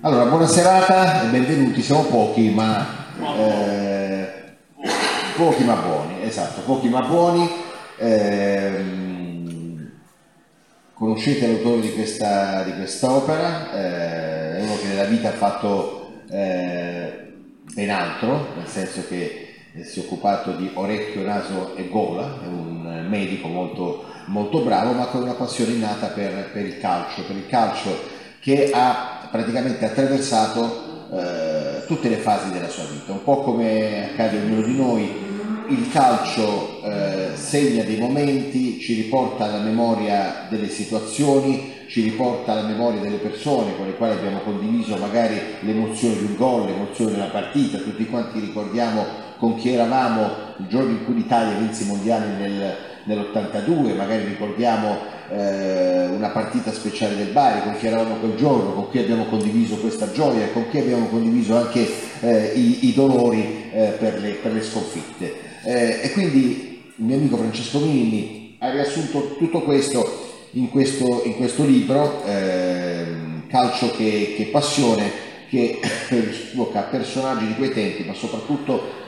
Allora, buona serata e benvenuti, siamo pochi ma, eh, pochi ma buoni, esatto, pochi ma buoni. Eh, conoscete l'autore di questa, di quest'opera, eh, è uno che nella vita ha fatto eh, ben altro, nel senso che si è occupato di orecchio, naso e gola, è un medico molto, molto bravo, ma con una passione innata per, per il calcio, per il calcio che ha praticamente attraversato eh, tutte le fasi della sua vita, un po' come accade a ognuno di noi, il calcio eh, segna dei momenti, ci riporta alla memoria delle situazioni, ci riporta alla memoria delle persone con le quali abbiamo condiviso magari l'emozione di un gol, l'emozione di una partita, tutti quanti ricordiamo con chi eravamo il giorno in cui l'Italia vinse i mondiali nel, nell'82, magari ricordiamo eh, una partita speciale del Bari, con chi eravamo quel giorno, con chi abbiamo condiviso questa gioia, con chi abbiamo condiviso anche eh, i, i, dolori eh, per, le, per, le, sconfitte. Eh, e quindi il mio amico Francesco Minni ha riassunto tutto questo in questo, in questo libro, ehm, Calcio che, che passione, che sfoca personaggi di quei tempi, ma soprattutto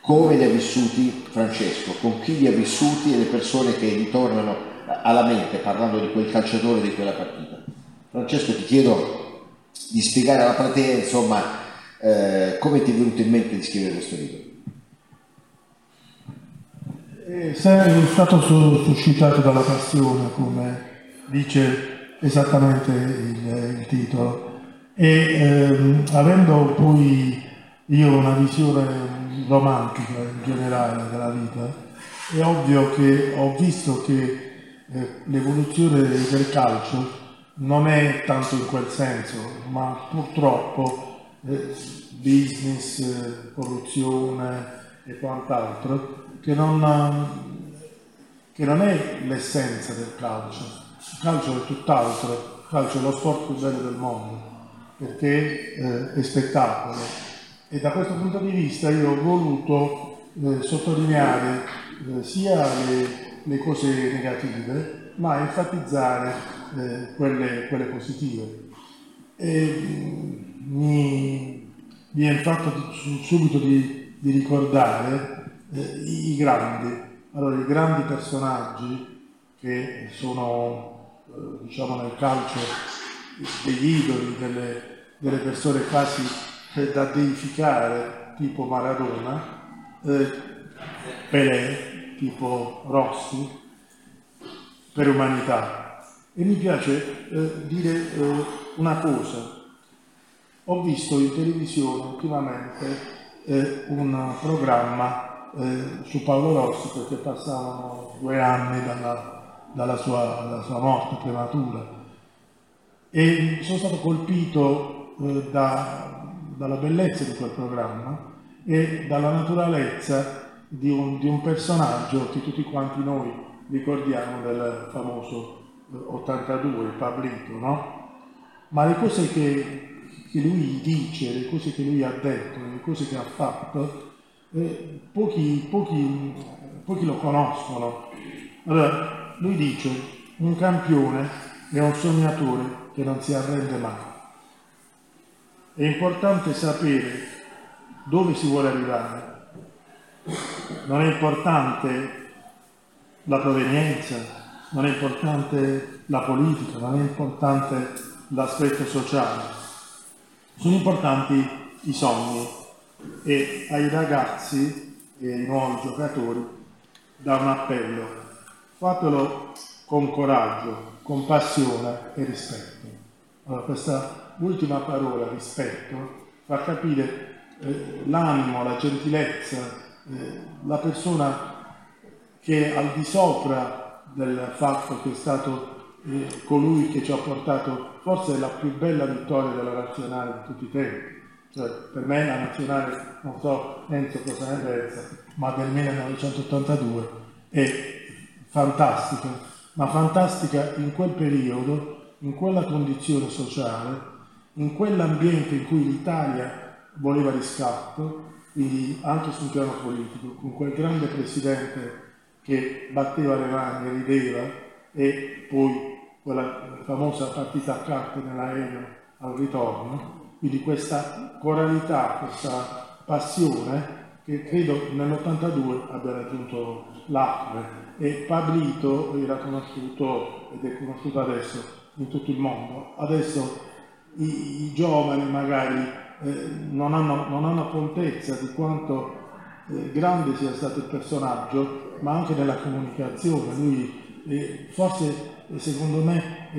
come li ha vissuti Francesco, con chi li ha vissuti e le persone che gli tornano alla mente parlando di quel calciatore di quella partita. Francesco ti chiedo di spiegare alla platea insomma eh, come ti è venuto in mente di scrivere questo libro. Eh, stato suscitato dalla passione, come dice esattamente il, il titolo, e ehm, avendo poi io una visione romantica in generale della vita, è ovvio che ho visto che l'evoluzione del calcio non è tanto in quel senso, ma purtroppo eh, business, eh, corruzione e quant'altro, che non, che non è l'essenza del calcio. Il calcio è tutt'altro, il calcio è lo sport più bello del mondo, perché eh, è spettacolo. E da questo punto di vista io ho voluto eh, sottolineare eh, sia le le cose negative, ma enfatizzare eh, quelle, quelle, positive. E, mm, mi viene fatto di, subito di, di ricordare eh, i, grandi, allora i grandi personaggi che sono eh, diciamo nel calcio degli idoli, delle, delle persone quasi da deificare, tipo Maradona, eh, Pelé, tipo Rossi per umanità. E mi piace eh, dire eh, una cosa. Ho visto in televisione ultimamente eh, un programma eh, su Paolo Rossi perché passavano due anni dalla, dalla, sua, dalla sua, morte prematura e sono stato colpito eh, da, dalla bellezza di quel programma e dalla naturalezza di un, di un, personaggio che tutti quanti noi ricordiamo del famoso 82, eh, Pablito, no? Ma le cose che, che, lui dice, le cose che lui ha detto, le cose che ha fatto, eh, pochi, pochi, pochi lo conoscono. Allora, lui dice, un campione è un sognatore che non si arrende mai. È importante sapere dove si vuole arrivare, non è importante la provenienza, non è importante la politica, non è importante l'aspetto sociale, sono importanti i sogni e ai ragazzi e ai nuovi giocatori da un appello, fatelo con coraggio, con passione e rispetto. Allora, questa ultima parola, rispetto, fa capire eh, l'animo, la gentilezza, eh, la persona che è al di sopra del fatto che è stato eh, colui che ci ha portato forse la più bella vittoria della nazionale di tutti i tempi. Cioè, per me la nazionale, non so Enzo cosa ne pensa, ma del 1982 è fantastica, ma fantastica in quel periodo, in quella condizione sociale, in quell'ambiente in cui l'Italia voleva riscatto quindi anche sul piano politico, con quel grande presidente che batteva le mani, rideva e poi quella famosa partita a carte nell'aereo al ritorno, quindi questa coralità, questa passione che credo nell'82 abbia raggiunto l'acque e Pablito era conosciuto ed è conosciuto adesso in tutto il mondo. Adesso i, i giovani magari eh, non, hanno, non, hanno, contezza di quanto eh, grande sia stato il personaggio, ma anche nella comunicazione. Lui eh, forse, secondo me, è,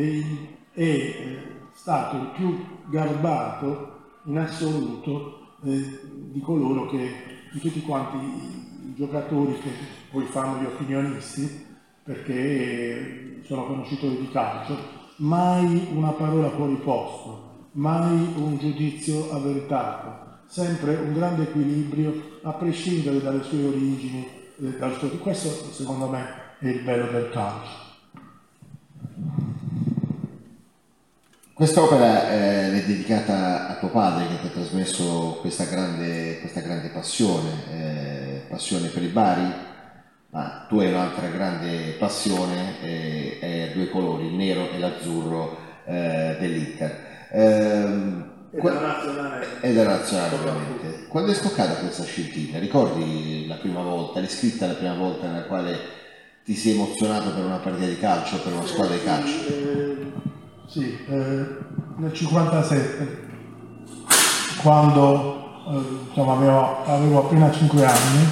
è eh, stato il più garbato in assoluto eh, di coloro che di tutti quanti i giocatori che poi fanno gli opinionisti, perché sono conoscitori di calcio, mai una parola fuori posto, mai un giudizio avventato, sempre un grande equilibrio a prescindere dalle sue origini, eh, questo secondo me è il bello del calcio. Quest'opera eh, è dedicata a tuo padre che ti ha trasmesso questa grande, questa grande passione, eh, passione per il Bari, ma tu hai un'altra grande passione, eh, è due colori, il nero e l'azzurro eh, dell'Inter. Ehm, e della nazionale. E della nazionale ovviamente. Quando è scoccata questa scintilla? Ricordi la prima volta, l'hai scritta la prima volta nella quale ti sei emozionato per una partita di calcio, per una squadra di calcio? Eh, sì, eh, nel 57, quando eh, insomma, avevo, avevo, appena 5 anni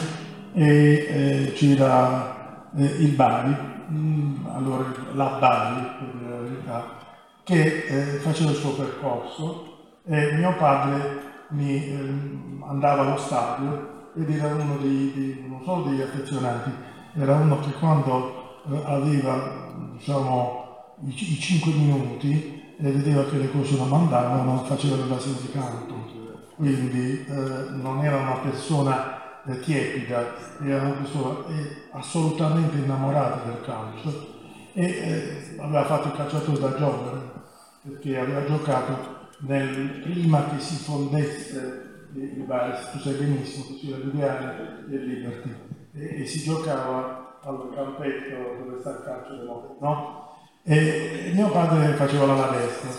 e eh, c'era eh, il Bari, mm, allora la Bari per la verità, che eh, faceva il suo percorso e mio padre mi ehm, andava allo stadio ed era uno dei, dei, non solo degli affezionati, era uno che quando eh, aveva diciamo, i, i 5 minuti e vedeva che le cose non andavano, faceva le basi di canto. Quindi eh, non era una persona eh, tiepida, era una persona eh, assolutamente innamorata del calcio e eh, aveva fatto il calciatore da giovane perché aveva giocato nel, prima che si fondesse il Baris, tu sai benissimo che c'era Viviani e Liberty e, e, si giocava al campetto dove sta il calcio del no? E mio padre faceva la destra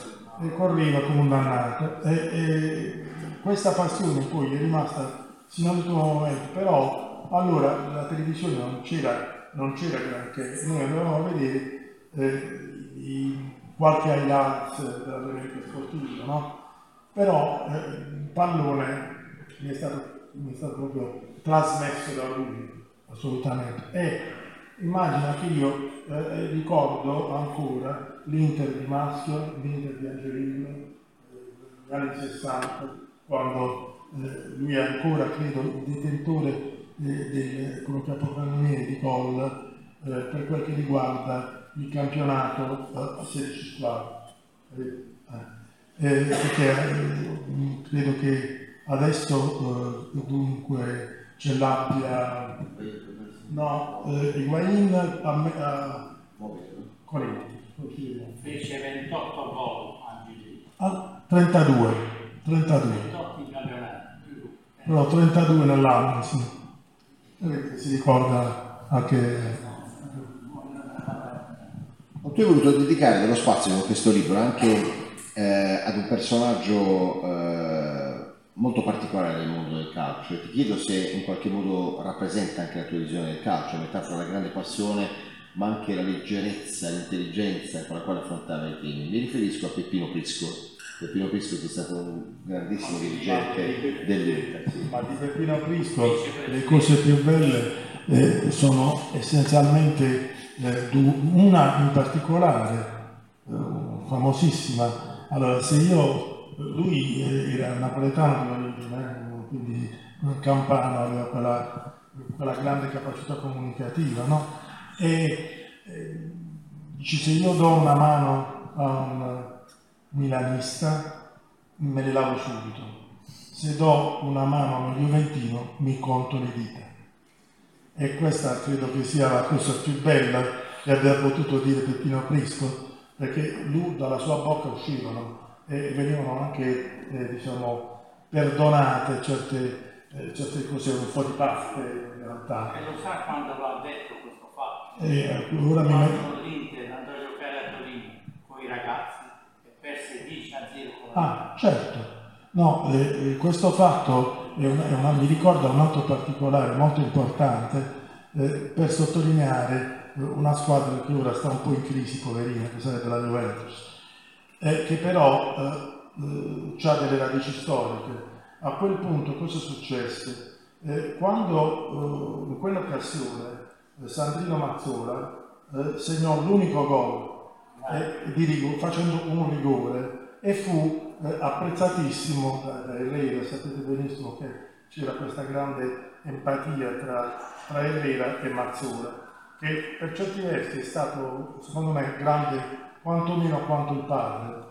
e correva come un dannato. E, e questa passione poi è rimasta sino all'ultimo momento, però allora la televisione non c'era, non c'era granché, noi andavamo a vedere eh, i, qualche highlights dell'allenamento sportivo, no? Però eh, il pallone mi è, stato, mi è stato proprio trasmesso da lui, assolutamente. E immagina che io eh, eh, ricordo ancora l'Inter di Maschio, l'Inter di Angelino, eh, negli anni 60, quando eh, lui è ancora, credo, il detentore eh, del, come capocannoniere di eh, per quel che riguarda il campionato a 16 squadre. perché credo che adesso dunque ce l'abbia No, eh, Higuain a, a Corinti. Fece 28 gol a 32. 32. 28 in campionato. Però 32 nell'anno, sì. Si ricorda anche... Tu hai voluto dedicare dello spazio con questo libro anche eh, ad un personaggio eh, molto particolare nel mondo del calcio e ti chiedo se in qualche modo rappresenta anche la tua visione del calcio, metà fra la grande passione ma anche la leggerezza, l'intelligenza con la quale affrontava i temi. Mi riferisco a Peppino Prisco. Peppino Prisco che è stato un grandissimo dirigente dell'Inter. Ma di Peppino Prisco le cose più belle eh, sono essenzialmente eh, una in particolare, eh, famosissima. Allora, se io lui era napoletano di origine, quindi campano, aveva quella, quella, grande capacità comunicativa, no? E eh, dice se io do una mano a un milanista me le lavo subito, se do una mano a un juventino mi conto le dita. E questa credo che sia la cosa più bella che abbia potuto dire Peppino Prisco, perché lui dalla sua bocca uscivano e venivano anche eh, diciamo, perdonate certe, eh, certe, cose un po' di pazze in realtà. E lo sa quando l'ha detto questo fatto? E, ecco, ora mi... l'Inter andò a giocare a Torino con i ragazzi e perse 10 a 0 con Ah, certo. No, eh, eh, questo fatto è una, è una, mi ricorda un altro particolare molto importante eh, per sottolineare una squadra che ora sta un po' in crisi, poverina, che sarebbe la Juventus, eh, che però eh, ha delle radici storiche. A quel punto cosa successe? quando in quell'occasione Sandrino Mazzola segnò l'unico gol eh, di rigore, facendo un rigore e fu eh, apprezzatissimo da, da Herrera, sapete benissimo che c'era questa grande empatia tra, tra Herrera e Mazzola, che per certi versi è stato, secondo me, grande quantomeno quanto il padre,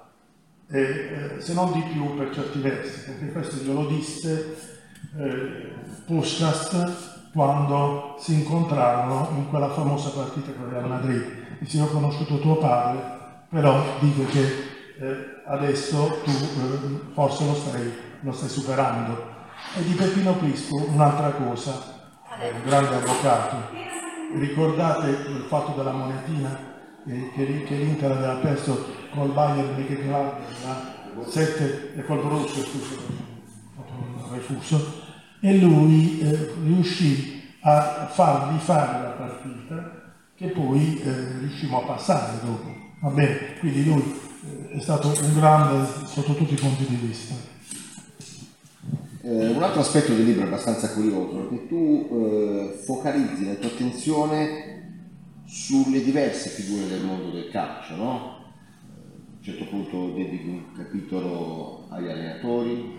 e, eh, se non di più per certi versi, perché questo glielo disse eh, Puskas quando si incontrarono in quella famosa partita con Real Madrid. Dice ho conosciuto tuo padre, però dico che eh, adesso tu eh, forse lo stai, lo stai, superando. E di Peppino Prisco un'altra cosa, eh, un grande avvocato. Ricordate il fatto della monetina eh, che, che l'Inter aveva perso col Bayern di Gladbach, 7 e col Borussia, scusa, refuso, e lui eh, riuscì a fargli fare la partita che poi eh, riuscimmo a passare dopo. Va bene, quindi lui è stato un grande sotto tutti i punti di vista. Eh, un altro aspetto del libro è abbastanza curioso, che tu eh, focalizzi la tua attenzione sulle diverse figure del mondo del calcio, no? A un certo punto dedichi un capitolo agli allenatori,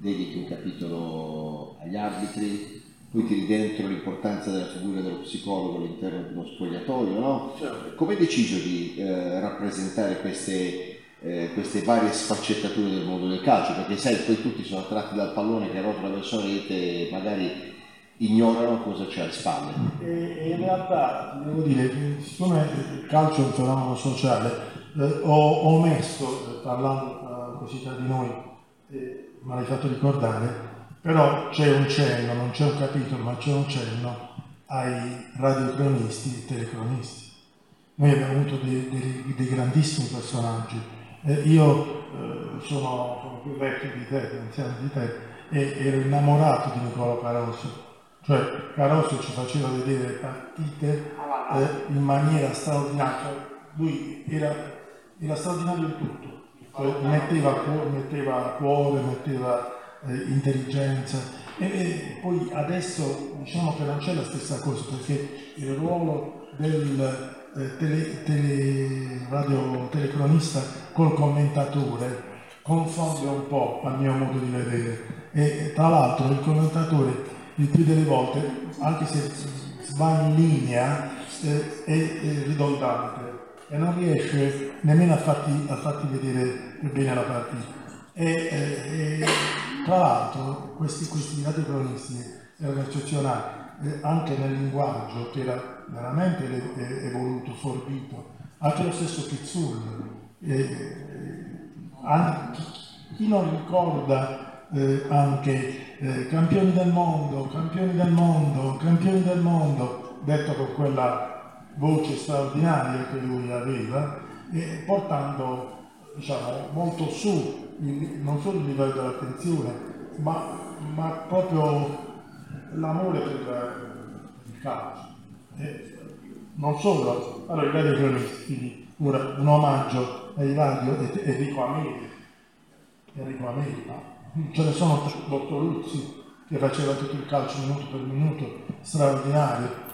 dedichi un capitolo agli arbitri, tiri dentro l'importanza della figura dello psicologo all'interno di uno spogliatoio, no? Certo. Come hai deciso di eh, rappresentare queste, eh, queste, varie sfaccettature del mondo del calcio? Perché sai, poi tutti sono attratti dal pallone che rotola verso la rete e magari ignorano cosa c'è alle spalle. E, in realtà, devo dire, che siccome il calcio è un fenomeno sociale, eh, ho, ho omesso, eh, parlando così tra di noi, eh, me l'hai fatto ricordare, però c'è un cenno, non c'è un capitolo, ma c'è un cenno ai radiocronisti e telecronisti. Noi abbiamo avuto dei, dei, dei grandissimi personaggi. Eh, io eh, sono, sono, più vecchio di te, più anziano di te, e ero innamorato di Niccolo Caroso. Cioè Caroso ci faceva vedere partite eh, in maniera straordinaria. Lui era, era straordinario in tutto. Cioè, metteva, metteva cuore, metteva eh, intelligenza. E, e, poi adesso diciamo che non c'è la stessa cosa perché il ruolo del eh, tele, tele, radio telecronista col commentatore confonde un po' al mio modo di vedere. E tra l'altro il commentatore il più delle volte anche se va in linea eh, è, è ridondante e non riesce nemmeno a farti, a farti vedere bene la partita. E, e, e tra l'altro questi, questi radiocronisti erano eccezionali eh, anche nel linguaggio che era veramente evoluto, forbito, anche lo stesso Pizzulli. Eh, anche, chi non ricorda eh, anche eh, campioni del mondo, campioni del mondo, campioni del mondo, detto con quella voce straordinaria che lui aveva, portando diciamo, molto su non solo il livello dell'attenzione, ma, ma proprio l'amore per il calcio. E non solo, allora i radio cronisti, ora un omaggio ai radio Enrico Ameli, Enrico Ameli, ce ne sono Bortoluzzi che faceva tutto il calcio minuto per minuto, straordinario.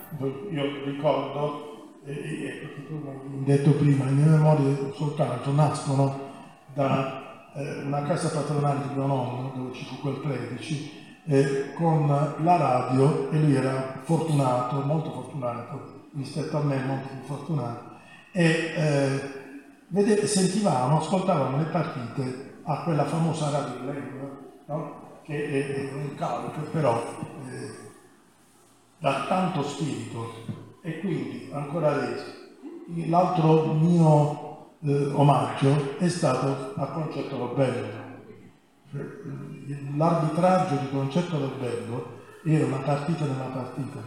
Io ricordo, e, e, detto prima, le mie memorie soltanto nascono da eh, una casa patronale di mio nonno, dove ci fu quel 13, eh, con la radio e lui era fortunato, molto fortunato, rispetto a me molto più fortunato, e eh, vede, sentivamo, ascoltavamo le partite a quella famosa radio in lingua, no? che è, è, un carico, però eh, dà tanto spirito e quindi ancora adesso l'altro mio eh, omaggio è stato a Concetto Lobello. L'arbitraggio di Concetto Lobello era una partita nella partita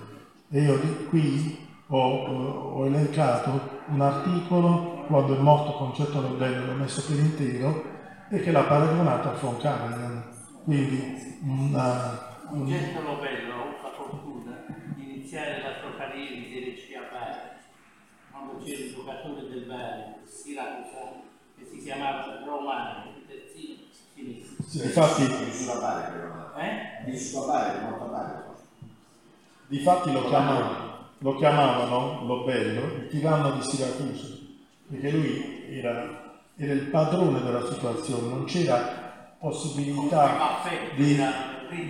e io qui ho, ho elencato un articolo quando è morto Concetto Lobello, l'ho messo per intero, e che l'ha paragonato a Von Karajan. Quindi una, un gesto bello, ho avuto la fortuna di iniziare la sua carriera in Serie C a Bari, quando c'era un giocatore del Bari, Siracusa, che si chiamava Romano, terzino sinistro. Sì, infatti. Eh? Difatti lo chiamavano, lo chiamavano lo bello il tiranno di Siracusa, perché lui era, era il padrone della situazione, non c'era possibilità di,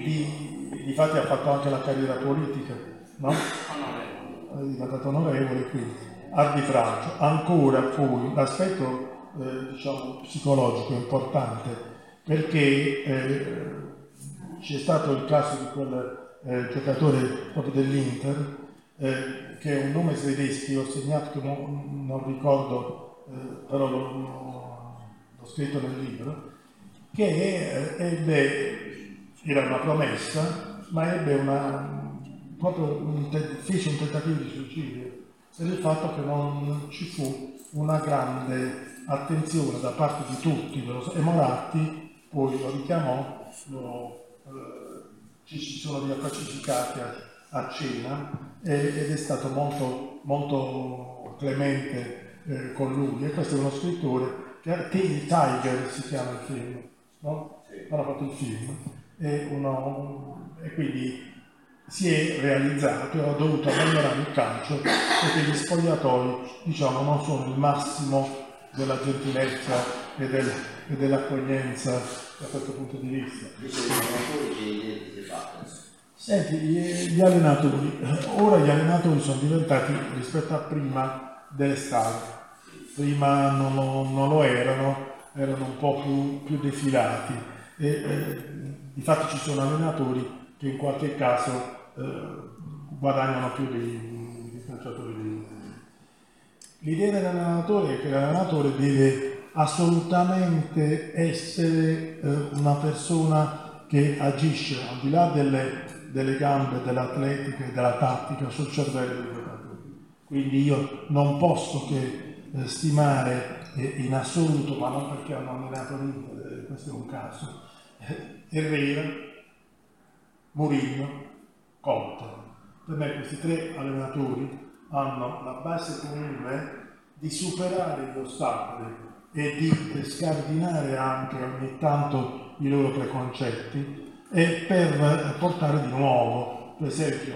di, difatti ha fatto anche la carriera politica, no? onorevole. è diventato onorevole, quindi arbitraggio. Ancora poi l'aspetto eh, diciamo, psicologico è importante perché eh, c'è stato il caso di quel eh, giocatore proprio dell'Inter eh, che è un nome tedesco, ho segnato che non, non ricordo, eh, però l'ho, l'ho- scritto nel libro, che eh, ebbe, era una promessa, ma ebbe una, proprio un fece un tentativo di suicidio per il fatto che non ci fu una grande attenzione da parte di tutti, e Moratti poi lo richiamò, lo, eh, ci si sono riappacificati a, a cena e- ed è stato molto, molto clemente eh, con lui. E questo è uno scrittore che Tiger si chiama il film, no? Hanno fatto il film. E, uno- e quindi si è realizzato e ha dovuto abbandonare il calcio perché gli spogliatoi diciamo, non sono il massimo della gentilezza e, del- e dell'accoglienza da questo punto di vista. Fatto. Senti, gli allenatori, ora gli allenatori sono diventati rispetto a prima delle star, prima non lo, non lo erano, erano un po' più, più defilati e eh, difatti ci sono allenatori che in qualche caso guadagnano più dei, dei calciatori di, L'idea dell'allenatore è che l'allenatore deve assolutamente essere eh, una persona che agisce al di là delle, delle gambe, dell'atletica e della tattica sul cervello dei giocatori. Quindi io non posso che eh, stimare eh, in assoluto, ma non perché hanno allenato l'Inter, eh, questo è un caso, eh, Herrera, Mourinho, Conte. Per me questi tre allenatori hanno la base comune di superare gli ostacoli e di scardinare anche ogni tanto i loro preconcetti e per portare di nuovo, per esempio,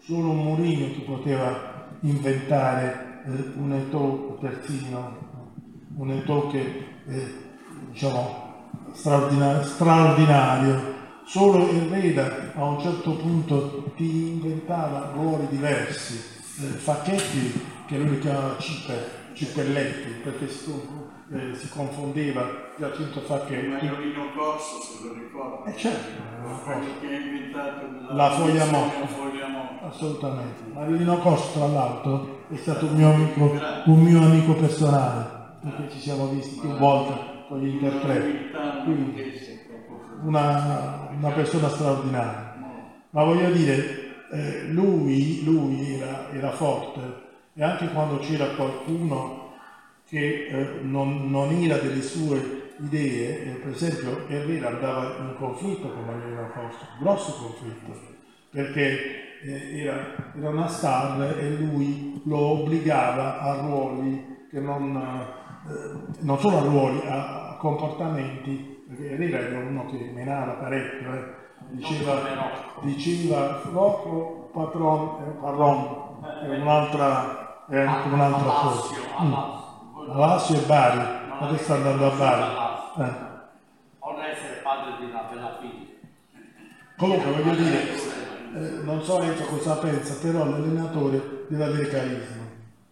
solo un Mourinho che poteva inventare eh, un Eto'o terzino, un Eto'o che eh, diciamo straordinario, straordinario. Solo Herrera a un certo punto ti inventava ruoli diversi, eh, Facchetti che lui chiamava cipe, cipelletti, perché si, con- eh, si confondeva Giacinto Facchetti. Maiolino Corso, se lo ricordo. Eh certo, che ha inventato La morta. foglia morta. assolutamente. Marilino Costa, tra l'altro, è stato un mio amico, un mio amico personale, perché ci siamo visti più volte con gli interpreti. Quindi, che si è proprio una, una persona straordinaria. Ma voglio dire, eh, lui, lui era, era forte e anche quando c'era qualcuno che eh, non, non era delle sue idee, eh, per esempio Herrera andava in conflitto con Mariano Costa, grosso conflitto, perché eh, era, era una star e lui lo obbligava a ruoli che non, eh, non solo a ruoli, a comportamenti, perché Herrera era uno che menava parecchio, eh. diceva, diceva Rocco Patron, eh, Parron, è un'altra, è anche un'altra cosa. Alassio, Mm. E Bari, adesso sta andando a Bari. Eh. Ora essere padre di una bella figlia. Comunque voglio dire, eh, non so Enzo cosa pensa, però l'allenatore deve avere carisma,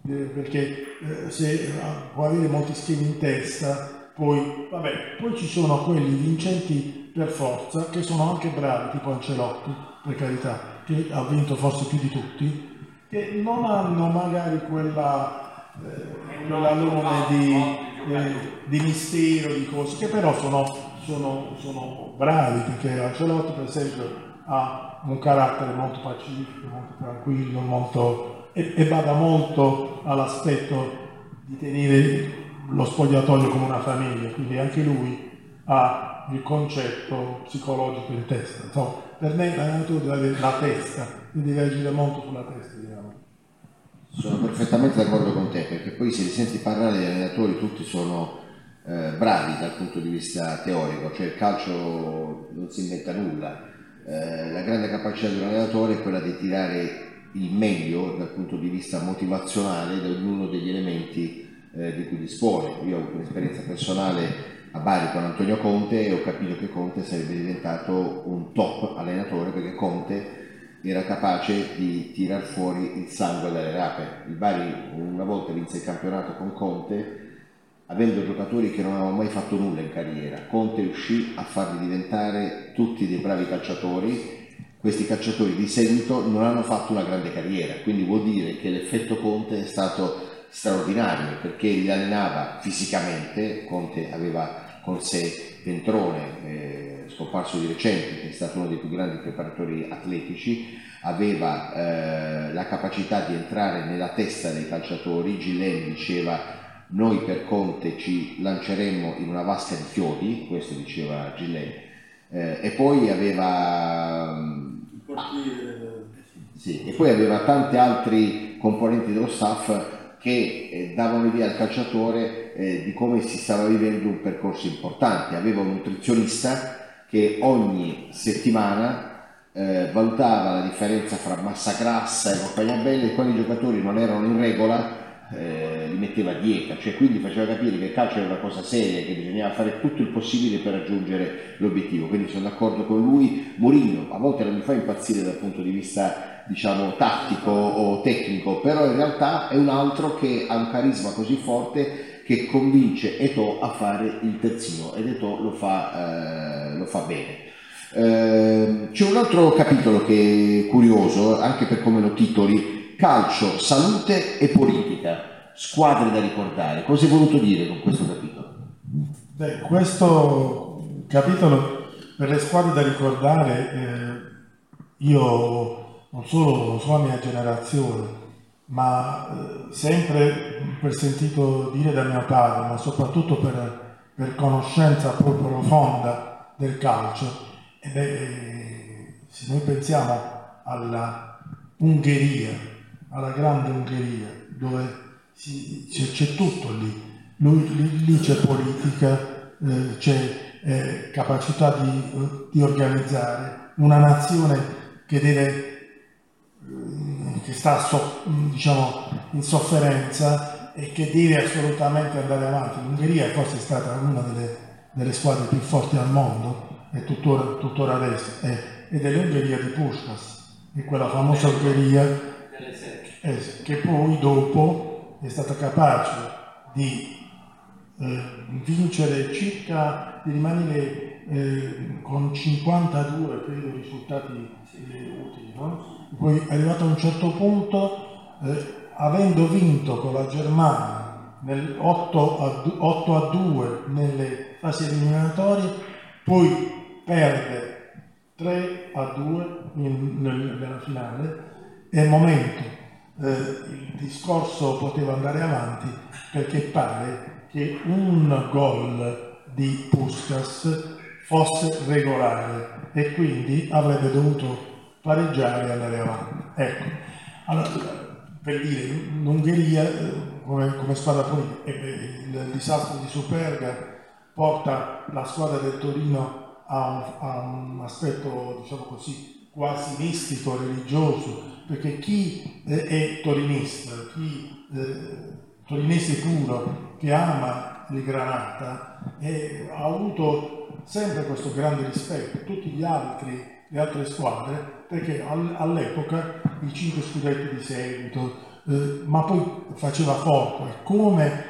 perché eh, se eh, può avere molti schemi in testa, poi, vabbè, poi ci sono quelli vincenti per forza, che sono anche bravi, tipo Ancelotti, per carità, che ha vinto forse più di tutti, che non hanno magari quella, eh, quell'alone di, eh, di mistero, di cose, che però sono, sono, sono bravi, perché Ancelotti per esempio ha un carattere molto pacifico, molto tranquillo, molto, e, e bada molto all'aspetto di tenere lo spogliatoio come una famiglia, quindi anche lui ha il concetto psicologico in testa. Insomma, per me l'allenatore deve avere la testa, quindi deve agire molto sulla testa, diciamo. Sono perfettamente d'accordo con te, perché poi se li senti parlare di allenatori tutti sono eh, bravi dal punto di vista teorico, cioè il calcio non si inventa nulla. Eh, la grande capacità di un allenatore è quella di tirare il meglio dal punto di vista motivazionale da ognuno degli elementi eh, di cui dispone. Io ho avuto un'esperienza personale a Bari con Antonio Conte e ho capito che Conte sarebbe diventato un top allenatore perché Conte era capace di tirar fuori il sangue dalle rape. Il Bari una volta vinse il campionato con Conte avendo giocatori che non avevano mai fatto nulla in carriera. Conte riuscì a farli diventare tutti dei bravi calciatori questi calciatori di seguito non hanno fatto una grande carriera, quindi vuol dire che l'effetto Conte è stato straordinario perché li allenava fisicamente, Conte aveva con sé Ventrone, eh, scomparso di recente, che è stato uno dei più grandi preparatori atletici, aveva eh, la capacità di entrare nella testa dei calciatori, Gillen diceva noi per Conte ci lanceremmo in una vasca di chiodi, questo diceva Gillen, eh, e poi aveva sì, e poi aveva tanti altri componenti dello staff che eh, davano idea al calciatore eh, di come si stava vivendo un percorso importante. Aveva un nutrizionista che ogni settimana eh, valutava la differenza fra massa grassa e compagnia bella e quando i giocatori non erano in regola eh, li metteva a dieta, cioè quindi faceva capire che il calcio era una cosa seria, che bisognava fare tutto il possibile per raggiungere l'obiettivo. Quindi sono d'accordo con lui. Mourinho a volte non mi fa impazzire dal punto di vista diciamo tattico o tecnico, però in realtà è un altro che ha un carisma così forte che convince Eto a fare il terzino ed Eto lo fa, eh, lo fa bene. Eh, c'è un altro capitolo che è curioso, anche per come lo titoli, calcio, salute e politica, squadre da ricordare. Cosa hai voluto dire con questo capitolo? Beh, questo capitolo per le squadre da ricordare, eh, io non solo sulla mia generazione, ma eh, sempre per sentito dire da mio padre, ma soprattutto per, per conoscenza proprio profonda del calcio, e beh, se noi pensiamo alla Ungheria, alla grande Ungheria, dove si, c'è, c'è, tutto lì. Lui, lì, lì, c'è politica, eh, c'è eh, capacità di, di, organizzare una nazione che deve eh, che sta so, diciamo, in sofferenza e che deve assolutamente andare avanti. L'Ungheria è forse stata una delle, delle squadre più forti al mondo e tuttora, tuttora adesso, è, ed è l'Ungheria di Puskas, è quella famosa Ungheria eh, che poi dopo è stata capace di eh, vincere circa, di rimanere eh, con 52 credo, risultati Poi è arrivato a un certo punto, eh, avendo vinto con la Germania nel 8 a, 8 a 2 nelle fasi eliminatorie, poi perde 3 a 2 in, nel, nella finale, è il momento eh, il discorso poteva andare avanti perché pare che un gol di Puskas fosse regolare e quindi avrebbe dovuto pareggiare e andare avanti. Ecco, allora, per dire, l'Ungheria eh, come, come squadra politica, il disastro di Superga porta la squadra del Torino a un, a un aspetto, diciamo così, quasi mistico, religioso, perché chi eh, è torinista, chi eh, torinese puro, che ama il Granata, eh, ha avuto sempre questo grande rispetto, tutti gli altri, le altre squadre, perché all'epoca i cinque scudetti di seguito, eh, ma poi faceva forte, come,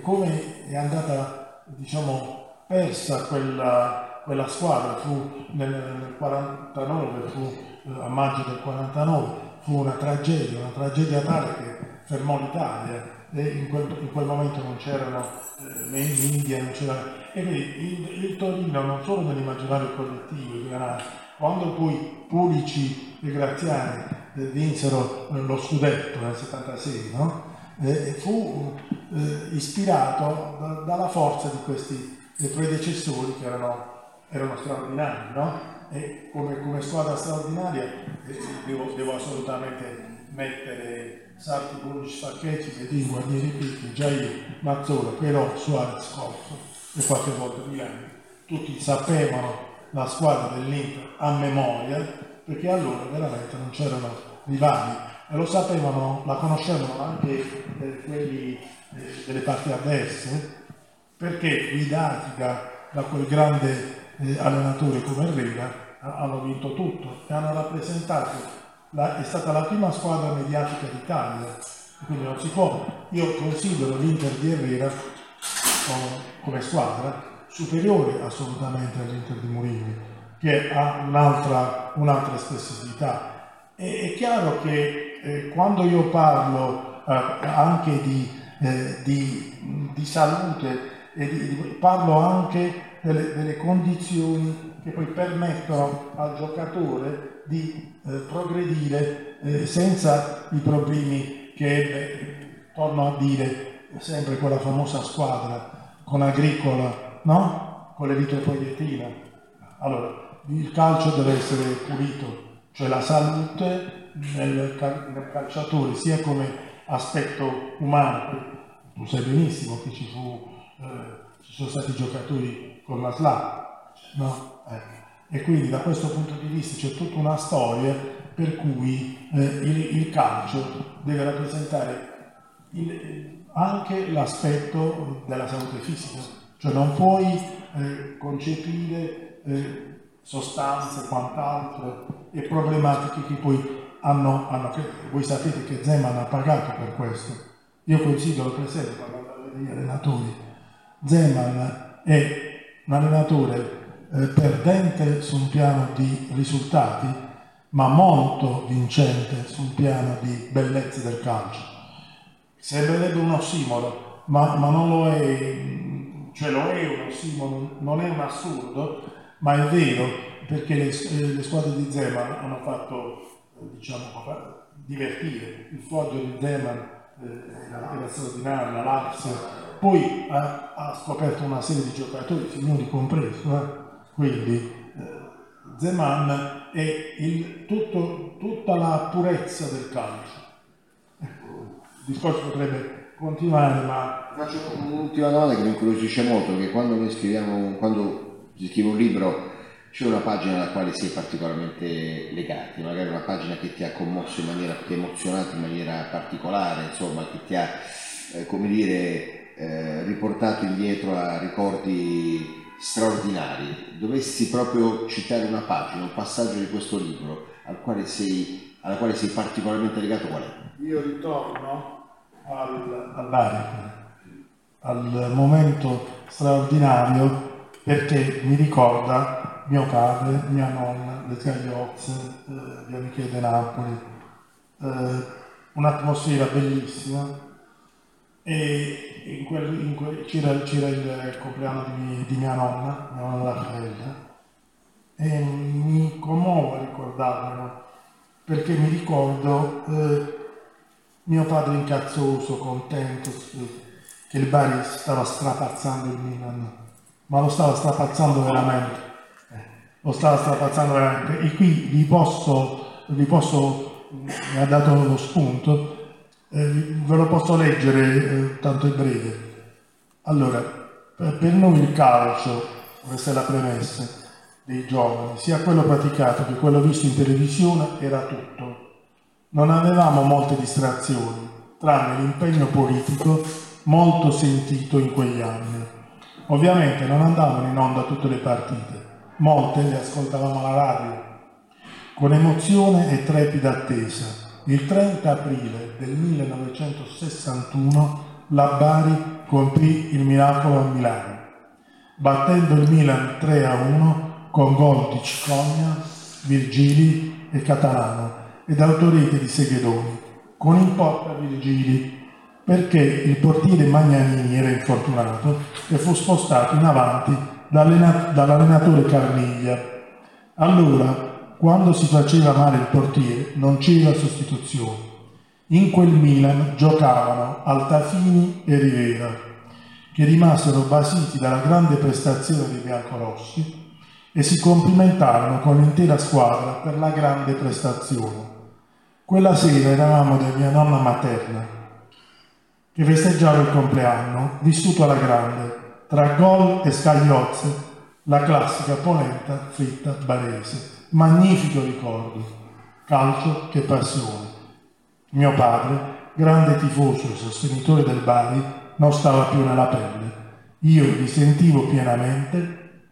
come è andata, diciamo, persa quella, quella squadra, fu nel, nel 49, fu eh, a maggio del 49, fu una tragedia, una tragedia tale che fermò l'Italia e in quel, in quel momento non c'erano eh, né in India, non c'era... E quindi il, il Torino non solo nell'immaginario collettivo, quando poi Pulici e Graziani eh, vinsero lo scudetto nel 76, no? eh, fu eh, ispirato da, dalla forza di questi predecessori che erano, erano straordinari, no? E come, come squadra straordinaria eh, devo, devo, assolutamente mettere Sarti, Bonici, Facchetti, Bedin, Guarnieri Picchi, Jair, Mazzola, Però, Suarez, Corso e qualche volta Milano. Tutti sapevano la squadra dell'Inter a memoria perché allora veramente non c'erano rivali. E lo sapevano, la conoscevano anche eh, quelli eh, delle parti avverse perché guidati da, da quel grande eh, allenatore come Herrera hanno vinto tutto e hanno rappresentato, la, è stata la prima squadra mediatica d'Italia, quindi non si può, io considero l'Inter di Herrera come squadra superiore assolutamente all'Inter di Mourinho, che ha un'altra, un'altra espressività. E, è chiaro che eh, quando io parlo eh, anche di, eh, di, di salute, di, parlo anche delle, delle, condizioni che poi permettono al giocatore di eh, progredire eh, senza i problemi che ebbe, torno a dire, sempre quella famosa squadra con Agricola no? Con l'eritropoietina. Allora, il calcio deve essere pulito, cioè la salute nel, nel calciatore, sia come aspetto umano, tu sai benissimo che ci, fu, eh, ci sono stati giocatori con la SLA, no? Eh. E quindi da questo punto di vista c'è tutta una storia per cui eh, il, il, calcio deve rappresentare il, anche l'aspetto della salute fisica cioè non puoi eh, concepire eh, sostanze, quant'altro e problematiche che poi hanno, hanno che, voi sapete che Zeman ha pagato per questo. Io considero per esempio, parlando degli allenatori, Zeman è un allenatore eh, perdente su un piano di risultati, ma molto vincente su un piano di bellezze del calcio. Sembrerebbe un ossimoro, ma, ma non lo è cioè lo è un ossimoro, non è un assurdo, ma è vero perché le, eh, le squadre di Zeman hanno fatto, eh, diciamo, divertire. Il foglio di Zeman eh, era, era straordinario, la Lazio, poi ha, ha, scoperto una serie di giocatori, signori compreso, eh? quindi eh, Zeman è il, tutto, tutta la purezza del calcio. Ecco, il discorso potrebbe continuare, ma... Faccio un'ultima domanda che mi incuriosisce molto, che quando noi scriviamo, quando si scrive un libro c'è una pagina alla quale si è particolarmente legati, magari una pagina che ti ha commosso in maniera, ti ha emozionato in maniera particolare, insomma, che ti ha, eh, come dire, eh, riportato indietro a ricordi straordinari. Dovessi proprio citare una pagina, un passaggio di questo libro al quale sei, alla quale sei particolarmente legato, qual è? Io ritorno al, all'Arica, al momento straordinario perché mi ricorda mio padre, mia nonna, le Gagliozze, eh, di Napoli, eh, un'atmosfera bellissima. E in quel, in quel, c'era, c'era, il compleanno di, di, mia nonna, mia nonna Raffaella, e mi commuovo a ricordarmelo perché mi ricordo eh, mio padre incazzoso, contento che il Bari stava strapazzando il Milan, ma lo stava strapazzando veramente, eh, lo stava strapazzando veramente. E qui vi posso, vi posso mi ha dato lo spunto, eh, ve lo posso leggere, eh, tanto è breve. Allora, per noi il calcio, questa è la premessa dei giovani, sia quello praticato che quello visto in televisione, era tutto non avevamo molte distrazioni, tranne l'impegno politico molto sentito in quegli anni. Ovviamente non andavano in onda tutte le partite, molte le ascoltavamo alla radio, con emozione e trepida attesa. Il 30 aprile del 1961 la Bari compì il miracolo a Milano, battendo il Milan 3 a 1 con gol di Cicogna, Virgili e Catalano ed autorete di Seghedoni, con in porta Virgili, perché il portiere Magnanini era infortunato e fu spostato in avanti dall'allenatore Carmiglia. Allora, quando si faceva male il portiere, non c'era sostituzione. In quel Milan giocavano Altafini e Rivera, che rimasero basiti dalla grande prestazione dei biancorossi e si complimentarono con l'intera squadra per la grande prestazione. Quella sera eravamo da mia nonna materna, che festeggiava il compleanno, vissuto alla grande, tra gol e scagliozze, la classica polenta fritta barese. Magnifico ricordo, calcio che passione. Mio padre, grande tifoso e sostenitore del Bari, non stava più nella pelle. Io vi sentivo pienamente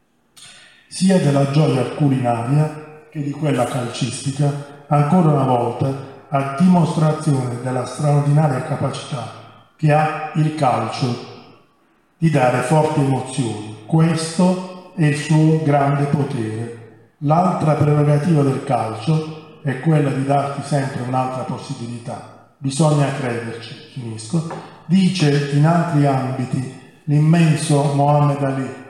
sia della gioia culinaria che di quella calcistica, ancora una volta a dimostrazione della straordinaria capacità che ha il calcio di dare forti emozioni. Questo è il suo grande potere. L'altra prerogativa del calcio è quella di darti sempre un'altra possibilità. Bisogna crederci, finisco. Dice in altri ambiti l'immenso Mohammed Ali,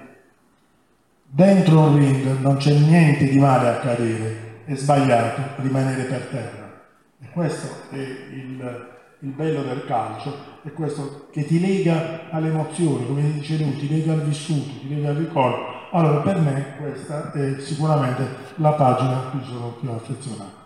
Dentro un ring non c'è niente di male a cadere, è sbagliato rimanere per terra. E questo è il, il bello del calcio, è questo che ti lega alle emozioni, come dice lui, ti lega al vissuto, ti lega al ricordo. Allora per me questa è sicuramente la pagina a cui sono più affezionato.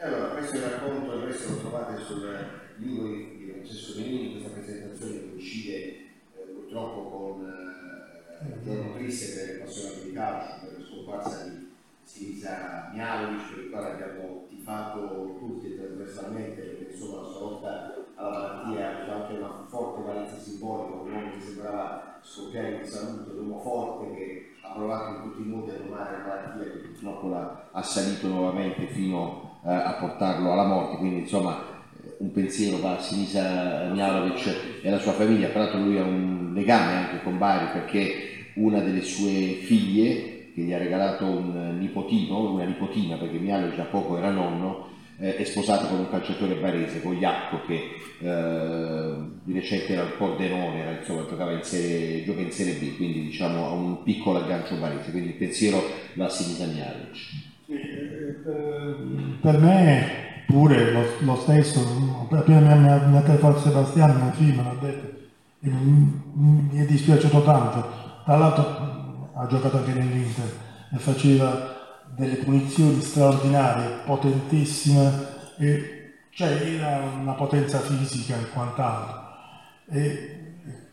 Allora, questo è il racconto, il resto lo trovate sul libro di Francesco Benini, questa presentazione coincide eh, purtroppo con eh, il giorno triste per i appassionati di calcio, per la scomparsa di Sinisa Mialovic, per il quale abbiamo tifato tutti trasversalmente, perché insomma la sua lotta alla malattia ha avuto anche una forte valenza simbolica, un uomo che sembrava scoppiare in salute, un uomo forte che ha provato in tutti i modi a domare la malattia che purtroppo l'ha assalito nuovamente fino eh, a portarlo alla morte, quindi insomma eh, un pensiero va a Sinisa Mialovic e alla sua famiglia, peraltro lui ha un legame anche con Bari perché una delle sue figlie che gli ha regalato un nipotino, una nipotina perché Mialo già poco era nonno, eh, è sposata con un calciatore barese, con Iacco che eh, di recente era il Pordenone, era, insomma giocava in serie, gioca in Serie B, quindi diciamo ha un piccolo aggancio barese, quindi il pensiero va a Sinisa Mialovic. Sì, eh, per, me pure lo, lo stesso, appena mia, mia, mia telefono Sebastiano, mio figlio, me l'ha detto, mi, mi è dispiaciuto tanto, tra l'altro ha giocato anche nell'Inter e faceva delle punizioni straordinarie, potentissime, e cioè era una potenza fisica e quant'altro. E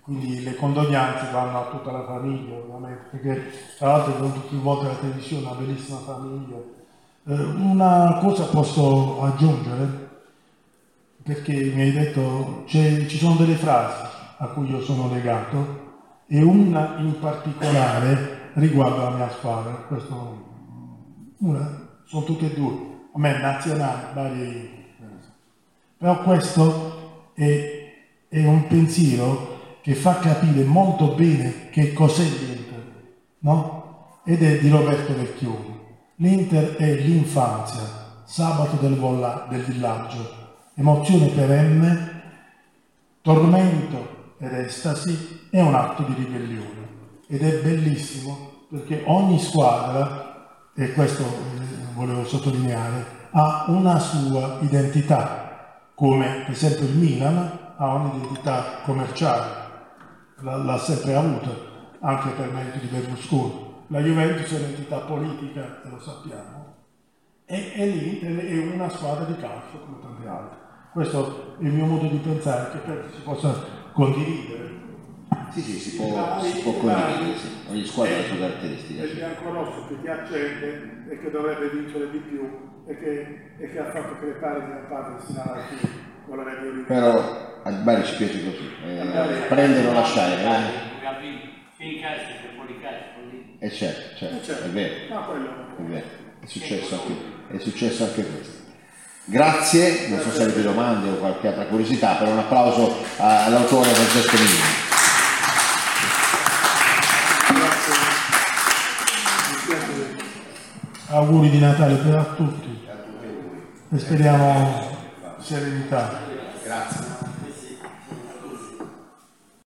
quindi le condoglianze vanno a tutta la famiglia, ovviamente, perché tra l'altro è venuto più volte alla televisione, una bellissima famiglia. Eh, una cosa posso aggiungere, perché mi hai detto, ci sono delle frasi a cui io sono legato, e una in particolare riguarda la mia squadra. Questo, una, sono tutte e due, a me nazionale, Bari Però questo è, è, un pensiero che fa capire molto bene che cos'è l'Inter, no? Ed è di Roberto Vecchioni. L'Inter è l'infanzia, sabato del, vola, del villaggio, emozione perenne, tormento ed estasi è un atto di ribellione ed è bellissimo perché ogni squadra, e questo volevo sottolineare, ha una sua identità, come per esempio il Milan ha un'identità commerciale, l'ha sempre avuta, anche per merito di Berlusconi. La Juventus è un'entità politica, lo sappiamo, e, e l'Inter è una squadra di calcio come tante altre. Questo è il mio modo di pensare, che penso si possa condividere. Sì, sì, si può, si può condividere, sì. ogni squadra ha le sue caratteristiche. Il bianco rosso che ti accende e che dovrebbe vincere di più e che, e che ha fatto crepare mio padre sino alla fine. Però a Bari ci piace così, eh, prendere o lasciare. Eh. Finché c'è fuori calcio, lì. Eh certo, certo, Eh, certo. è vero, No, quello. è vero, è successo anche, è successo anche questo. Grazie, non so se avete domande o qualche altra curiosità, però un applauso all'autore Francesco Minini. Auguri di Natale per tutti e speriamo serenità. Grazie.